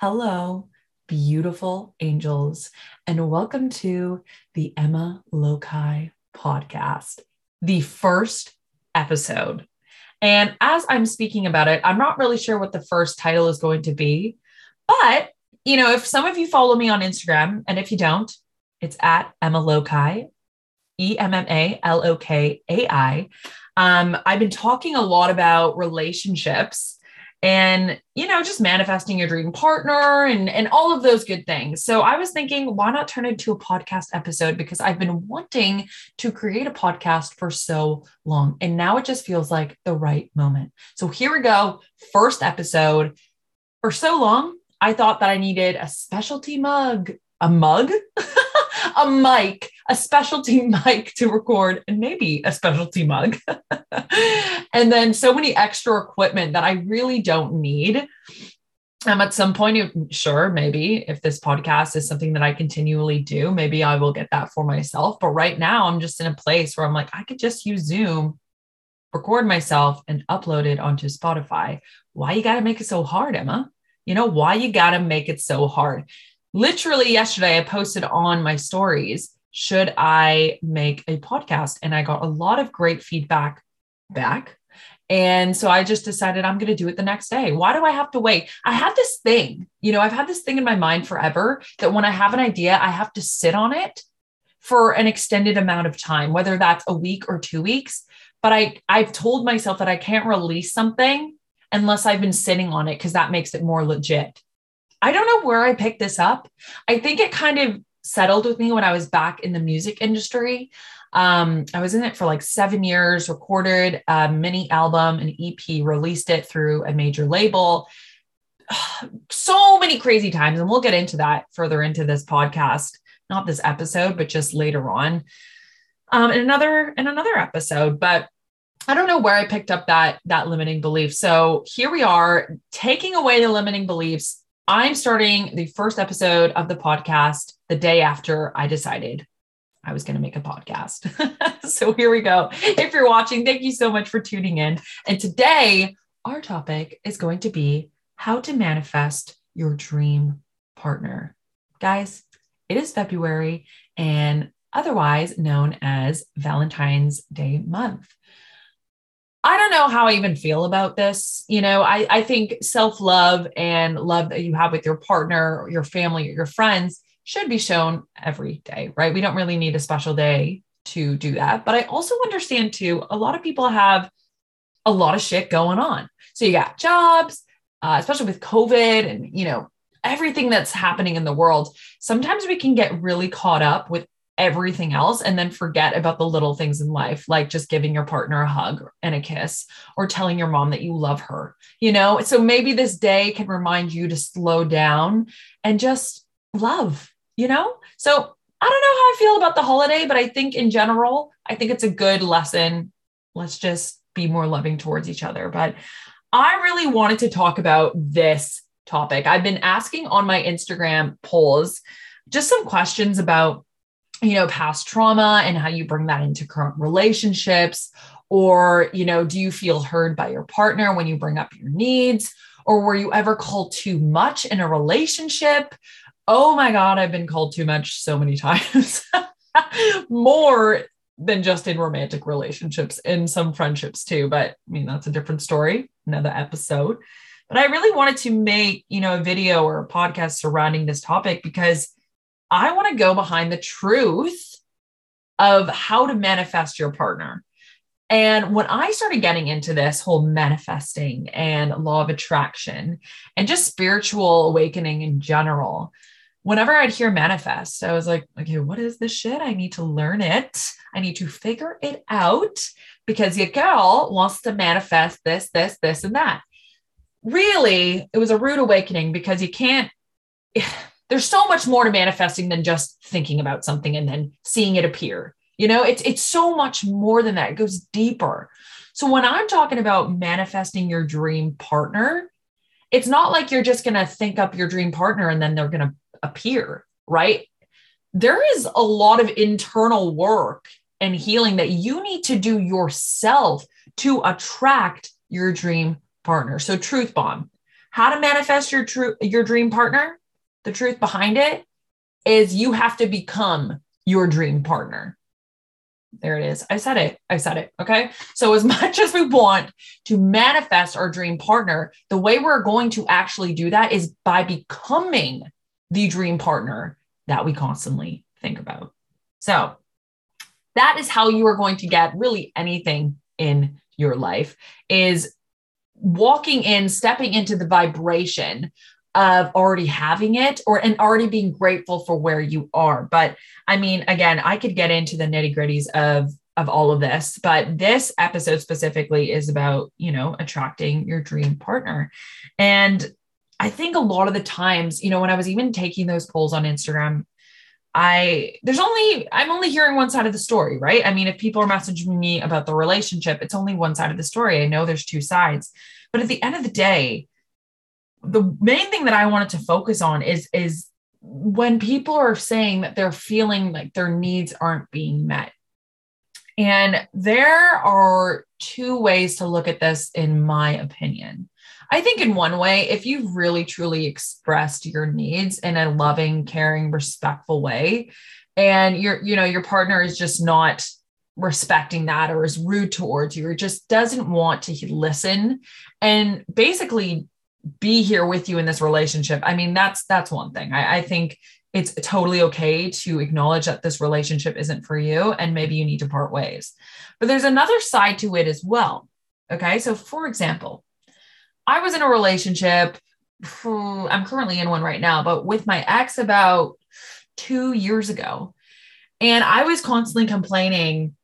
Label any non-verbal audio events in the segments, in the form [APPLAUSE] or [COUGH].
Hello, beautiful angels, and welcome to the Emma Lokai podcast, the first episode. And as I'm speaking about it, I'm not really sure what the first title is going to be, but you know, if some of you follow me on Instagram, and if you don't, it's at Emma Lokai, E M M A L O K A I. Um, I've been talking a lot about relationships and you know just manifesting your dream partner and and all of those good things. So i was thinking why not turn it into a podcast episode? Because i've been wanting to create a podcast for so long and now it just feels like the right moment. So here we go first episode. For so long i thought that i needed a specialty mug a mug [LAUGHS] a mic a specialty [LAUGHS] mic to record and maybe a specialty mug. [LAUGHS] and then so many extra equipment that I really don't need. Um, at some point, sure, maybe if this podcast is something that I continually do, maybe I will get that for myself. But right now, I'm just in a place where I'm like, I could just use Zoom, record myself, and upload it onto Spotify. Why you got to make it so hard, Emma? You know, why you got to make it so hard? Literally, yesterday, I posted on my stories should I make a podcast? And I got a lot of great feedback back. And so I just decided I'm going to do it the next day. Why do I have to wait? I had this thing, you know, I've had this thing in my mind forever that when I have an idea, I have to sit on it for an extended amount of time, whether that's a week or two weeks. But I, I've told myself that I can't release something unless I've been sitting on it because that makes it more legit. I don't know where I picked this up. I think it kind of settled with me when I was back in the music industry. Um, I was in it for like seven years, recorded a mini album, an EP, released it through a major label. [SIGHS] So many crazy times. And we'll get into that further into this podcast, not this episode, but just later on. Um, in another in another episode. But I don't know where I picked up that that limiting belief. So here we are taking away the limiting beliefs I'm starting the first episode of the podcast the day after I decided I was going to make a podcast. [LAUGHS] so here we go. If you're watching, thank you so much for tuning in. And today, our topic is going to be how to manifest your dream partner. Guys, it is February and otherwise known as Valentine's Day month. I don't know how I even feel about this. You know, I, I think self love and love that you have with your partner, or your family, or your friends should be shown every day, right? We don't really need a special day to do that. But I also understand too, a lot of people have a lot of shit going on. So you got jobs, uh, especially with COVID and, you know, everything that's happening in the world. Sometimes we can get really caught up with everything else and then forget about the little things in life, like just giving your partner a hug and a kiss or telling your mom that you love her, you know? So maybe this day can remind you to slow down and just love, you know? So I don't know how I feel about the holiday, but I think in general, I think it's a good lesson. Let's just be more loving towards each other. But I really wanted to talk about this topic. I've been asking on my Instagram polls just some questions about you know past trauma and how you bring that into current relationships? Or you know do you feel heard by your partner when you bring up your needs? Or were you ever called too much in a relationship? Oh my god i've been called too much so many [LAUGHS] times. More than just in romantic relationships in some friendships too but i mean that's a different story another episode. But i really wanted to make you know a video or a podcast surrounding this topic because I want to go behind the truth of how to manifest your partner. And when I started getting into this whole manifesting and law of attraction and just spiritual awakening in general, whenever I'd hear manifest, I was like, okay, what is this shit? I need to learn it. I need to figure it out because your girl wants to manifest this, this, this, and that. Really, it was a rude awakening because you can't there's so much more to manifesting than just thinking about something and then seeing it appear. You know, it's it's so much more than that. It goes deeper. So when I'm talking about manifesting your dream partner, it's not like you're just going to think up your dream partner and then they're going to appear, right? There is a lot of internal work and healing that you need to do yourself to attract your dream partner. So truth bomb. how to manifest your true your dream partner, the truth behind it is you have to become your dream partner. There it is. I said it. I said it. Okay. So, as [LAUGHS] much as we want to manifest our dream partner, the way we're going to actually do that is by becoming the dream partner that we constantly think about. So, that is how you are going to get really anything in your life is walking in, stepping into the vibration of already having it or and already being grateful for where you are. But I mean, again, I could get into the nitty gritties of of all of this, but this episode specifically is about, you know, attracting your dream partner. And I think a lot of the times, you know, when I was even taking those polls on Instagram, I there's only I'm only hearing one side of the story, right? I mean, if people are messaging me about the relationship, it's only one side of the story. I know there's two sides. But at the end of the day, the main thing that I wanted to focus on is is when people are saying that they're feeling like their needs aren't being met. And there are two ways to look at this, in my opinion. I think, in one way, if you've really truly expressed your needs in a loving, caring, respectful way, and your, you know, your partner is just not respecting that or is rude towards you or just doesn't want to listen and basically be here with you in this relationship. I mean that's that's one thing. I, I, think it's totally okay to acknowledge that this relationship isn't for you and maybe you need to part ways. But there's another side to it as well. Okay? So for example i was in a relationship i'm currently in one right now but with my ex about two years ago. And i was constantly complaining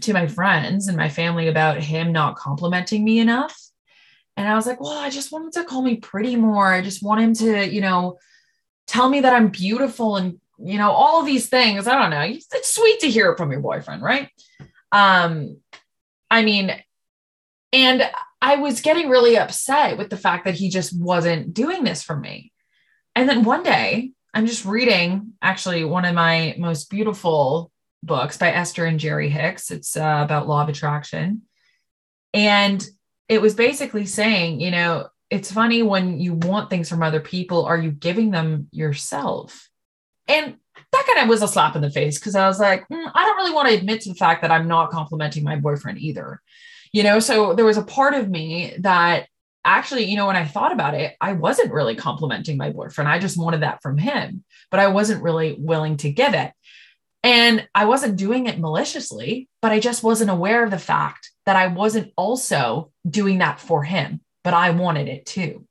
to my friends and my family about him not complimenting me enough and I was like, well, I just want him to call me pretty more. I just want him to, you know, tell me that I'm beautiful and, you know, all of these things. I don't know. It's sweet to hear it from your boyfriend, right? Um, I mean, and I was getting really upset with the fact that he just wasn't doing this for me. And then one day, I'm just reading actually one of my most beautiful books by Esther and Jerry Hicks. It's uh, about law of attraction. And it was basically saying, you know, it's funny when you want things from other people, are you giving them yourself? And that kind of was a slap in the face because I was like, mm, I don't really want to admit to the fact that I'm not complimenting my boyfriend either. You know, so there was a part of me that actually, you know, when I thought about it, I wasn't really complimenting my boyfriend. I just wanted that from him, but I wasn't really willing to give it. And I wasn't doing it maliciously, but I just wasn't aware of the fact that I wasn't also doing that for him, but I wanted it too.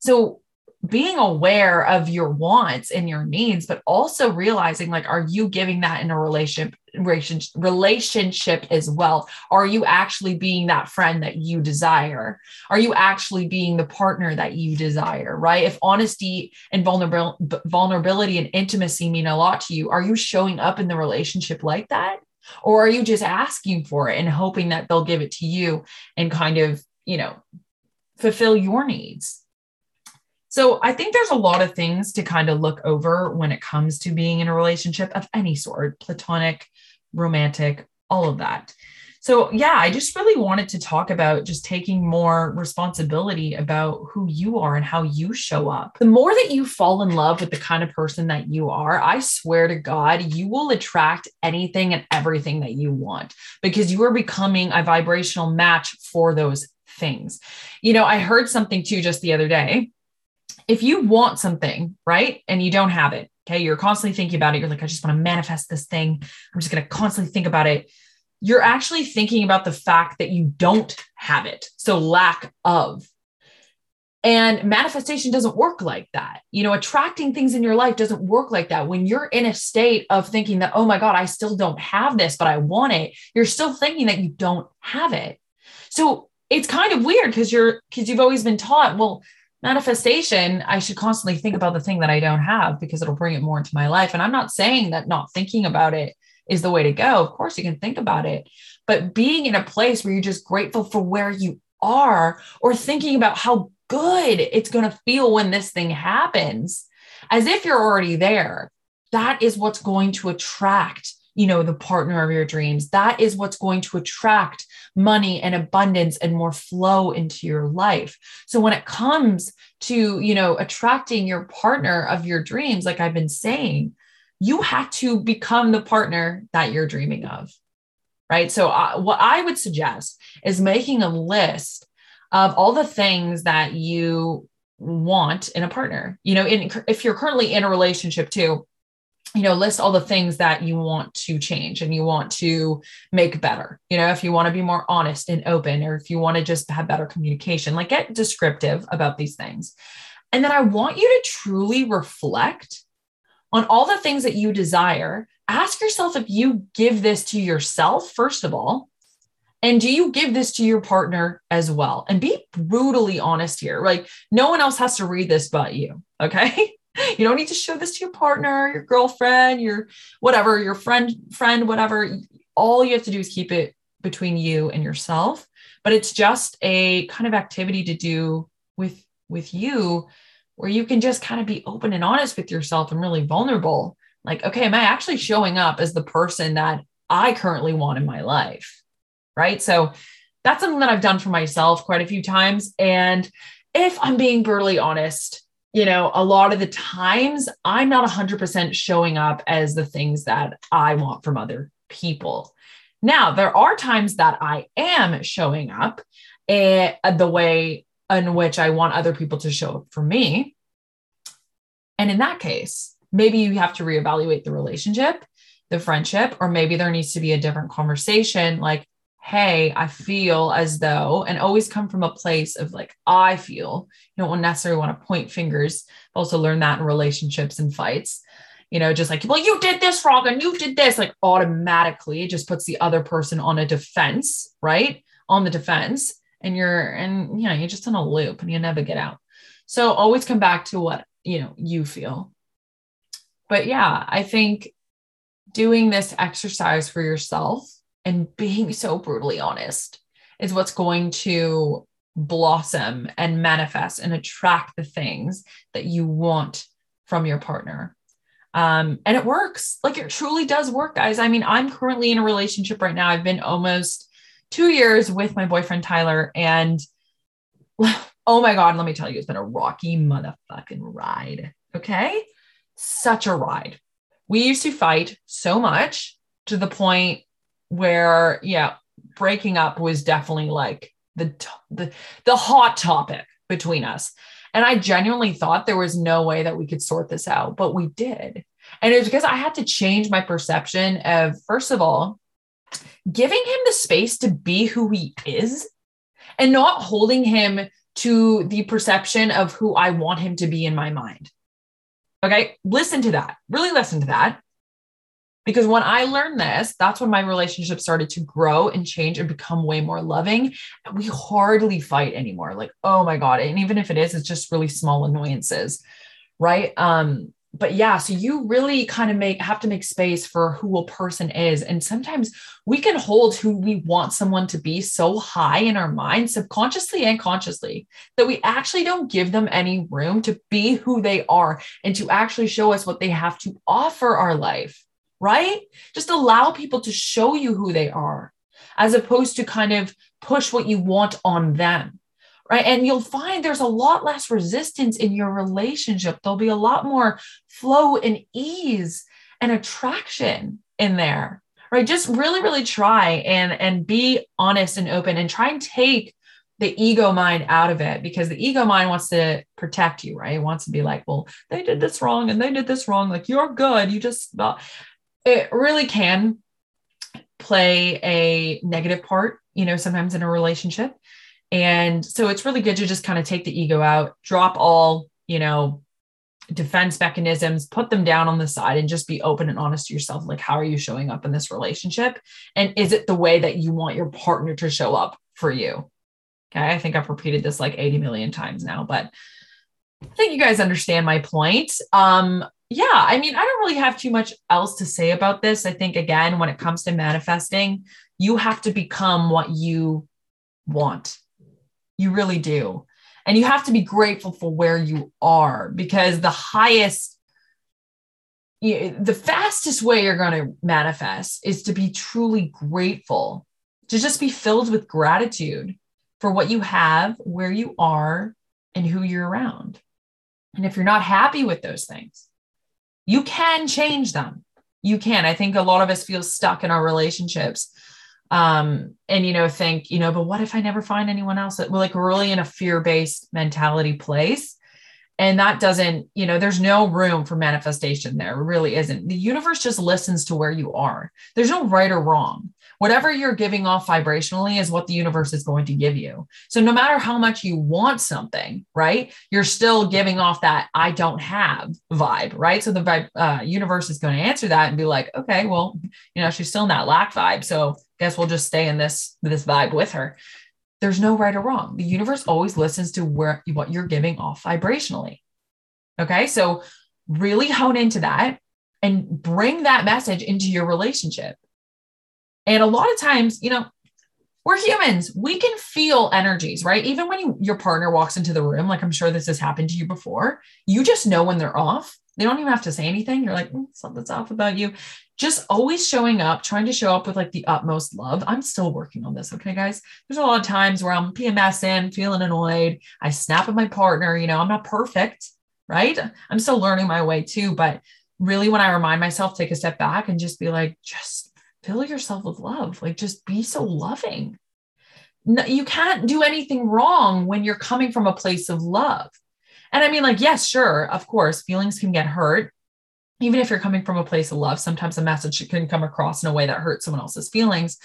So being aware of your wants and your needs, but also realizing like, are you giving that in a relationship, relationship as well? Are you actually being that friend that you desire? Are you actually being the partner that you desire? Right? If honesty and vulnerability and intimacy mean a lot to you, are you showing up in the relationship like that? Or are you just asking for it and hoping that they'll give it to you and kind of, you know, fulfill your needs? So I think there's a lot of things to kind of look over when it comes to being in a relationship of any sort, platonic, romantic, all of that. So, yeah, I just really wanted to talk about just taking more responsibility about who you are and how you show up. The more that you fall in love with the kind of person that you are, I swear to God, you will attract anything and everything that you want because you are becoming a vibrational match for those things. You know, I heard something too just the other day if you want something, right, and you don't have it, okay, you're constantly thinking about it. You're like, I just want to manifest this thing. I'm just going to constantly think about it. You're actually thinking about the fact that you don't have it. So, lack of. And manifestation doesn't work like that. You know, attracting things in your life doesn't work like that. When you're in a state of thinking that, oh my God, I still don't have this, but I want it, you're still thinking that you don't have it. So it's kind of weird because you're, because you've always been taught, well, manifestation, I should constantly think about the thing that I don't have because it'll bring it more into my life. And I'm not saying that not thinking about it is the way to go. Of course, you can think about it, but being in a place where you're just grateful for where you are or thinking about how good it's going to feel when this thing happens, as if you're already there, that is what's going to attract you know the partner of your dreams that is what's going to attract money and abundance and more flow into your life. So when it comes to, you know, attracting your partner of your dreams, like I've been saying, you have to become the partner that you're dreaming of. Right. So, uh, what I would suggest is making a list of all the things that you want in a partner. You know, in, if you're currently in a relationship too, you know, list all the things that you want to change and you want to make better. You know, if you want to be more honest and open, or if you want to just have better communication, like get descriptive about these things. And then I want you to truly reflect on all the things that you desire. Ask yourself if you give this to yourself, first of all, and do you give this to your partner as well? And be brutally honest here. Like, no one else has to read this but you. Okay. [LAUGHS] [LAUGHS] you don't need to show this to your partner, your girlfriend, your whatever, your friend, friend, whatever. All you have to do is keep it between you and yourself. But it's just a kind of activity to do with with you where you can just kind of be open and honest with yourself and really vulnerable. Like, okay, am I actually showing up as the person that I currently want in my life? Right. So that's something that I've done for myself quite a few times. And if I'm being brutally honest, you know, a lot of the times I'm not 100% showing up as the things that I want from other people. Now, there are times that I am showing up uh, the way in which I want other people to show up for me. And in that case, maybe you have to reevaluate the relationship, the friendship, or maybe there needs to be a different conversation like, hey, I feel as though, and always come from a place of like, I feel, you don't necessarily want to point fingers. also learn that in relationships and fights. You know, just like, well, you did this wrong and you did this, like automatically it just puts the other person on a defense, right? On the defense. And you're, and you know, you're just in a loop and you never get out. So always come back to what, you know, you feel. But yeah, I think doing this exercise for yourself and being so brutally honest is what's going to blossom and manifest and attract the things that you want from your partner. Um, and it works. Like it truly does work, guys. I mean, I'm currently in a relationship right now. I've been almost two years with my boyfriend, Tyler. And [SIGHS] oh my God, let me tell you, it's been a rocky motherfucking ride. Okay. Such a ride. We used to fight so much to the point where yeah breaking up was definitely like the the the hot topic between us. And i genuinely thought there was no way that we could sort this out but we did. And it was because i had to change my perception of first of all giving him the space to be who he is and not holding him to the perception of who i want him to be in my mind. Okay? Listen to that. Really listen to that because when I learned this, that's when my relationship started to grow and change and become way more loving. And we hardly fight anymore. Like, oh my God. And even if it is, it's just really small annoyances. Right. Um, but yeah, so you really kind of make have to make space for who a person is. And sometimes we can hold who we want someone to be so high in our mind, subconsciously and consciously, that we actually don't give them any room to be who they are and to actually show us what they have to offer our life right? Just allow people to show you who they are as opposed to kind of push what you want on them. Right. And you'll find there's a lot less resistance in your relationship. There'll be a lot more flow and ease and attraction in there. Right. Just really, really try and and be honest and open and try and take the ego mind out of it because the ego mind wants to protect you, right? It wants to be like, well, they did this wrong and they did this wrong. Like, you're good. You just, uh, it really can play a negative part, you know, sometimes in a relationship. And so it's really good to just kind of take the ego out, drop all, you know, defense mechanisms, put them down on the side and just be open and honest to yourself. Like, how are you showing up in this relationship? And is it the way that you want your partner to show up for you? Okay. I think I've repeated this like 80 million times now, but I think you guys understand my point. Um, yeah, I mean, I don't really have too much else to say about this. I think, again, when it comes to manifesting, you have to become what you want. You really do. And you have to be grateful for where you are because the highest, the fastest way you're going to manifest is to be truly grateful to just be filled with gratitude for what you have, where you are, and who you're around. And if you're not happy with those things, you can change them. You can. I think a lot of us feel stuck in our relationships um and you know think you know but what if i never find anyone else? That like we're really in a fear-based mentality place and that doesn't you know there's no room for manifestation there. Really isn't. The universe just listens to where you are. There's no right or wrong whatever you're giving off vibrationally is what the universe is going to give you. So no matter how much you want something, right, you're still giving off that I don't have vibe, right? So the vibe, uh, universe is going to answer that and be like, okay, well, you know, she's still in that lack vibe, so guess we'll just stay in this this vibe with her. There's no right or wrong. The universe always listens to where what you're giving off vibrationally. Okay, so really hone into that and bring that message into your relationship and a lot of times, you know, we're humans. We can feel energies, right? Even when you, your partner walks into the room, like I'm sure this has happened to you before, you just know when they're off. They don't even have to say anything. You're like, mm, something's off about you. Just always showing up, trying to show up with like the utmost love. I'm still working on this. Okay, guys. There's a lot of times where I'm PMSing, feeling annoyed. I snap at my partner. You know, I'm not perfect, right? I'm still learning my way too. But really, when I remind myself, take a step back and just be like, just fill yourself with love. Like just be so loving. No, you can't do anything wrong when you're coming from a place of love. And I mean, like, yes, sure, of course, feelings can get hurt. Even if you're coming from a place of love, sometimes a message can come across in a way that hurts someone else's feelings.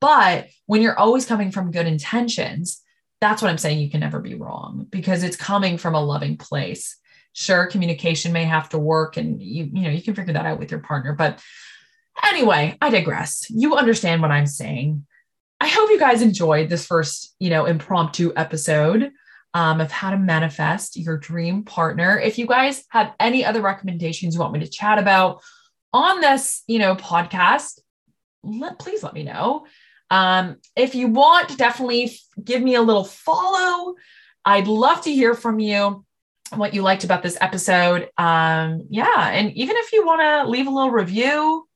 But when you're always coming from good intentions, that's what I'm saying. You can never be wrong because it's coming from a loving place. Sure, communication may have to work and you, you know, you can figure that out with your partner, but Anyway, I digress. You understand what I'm saying. I hope you guys enjoyed this first, you know, impromptu episode um, of how to manifest your dream partner. If you guys have any other recommendations you want me to chat about on this, you know, podcast, let, please let me know. Um, if you want, definitely give me a little follow. I'd love to hear from you what you liked about this episode. Um, yeah, and even if you want to leave a little review,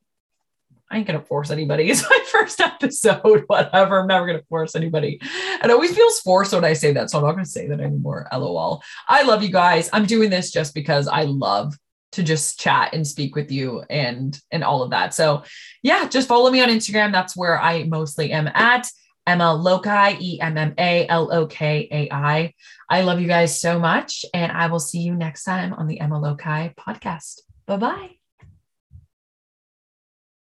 I ain't gonna force anybody. [LAUGHS] It's my first episode, [LAUGHS] whatever. I'm never gonna force anybody. It always feels forced when I say that, so I'm not gonna say that anymore. LOL. I love you guys. I'm doing this just because I love to just chat and speak with you and and all of that. So yeah, just follow me on Instagram. That's where I mostly am at. Emma Lokai, E M M A L O K A I. I love you guys so much, and I will see you next time on the Emma Lokai podcast. Bye bye.